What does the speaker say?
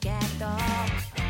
together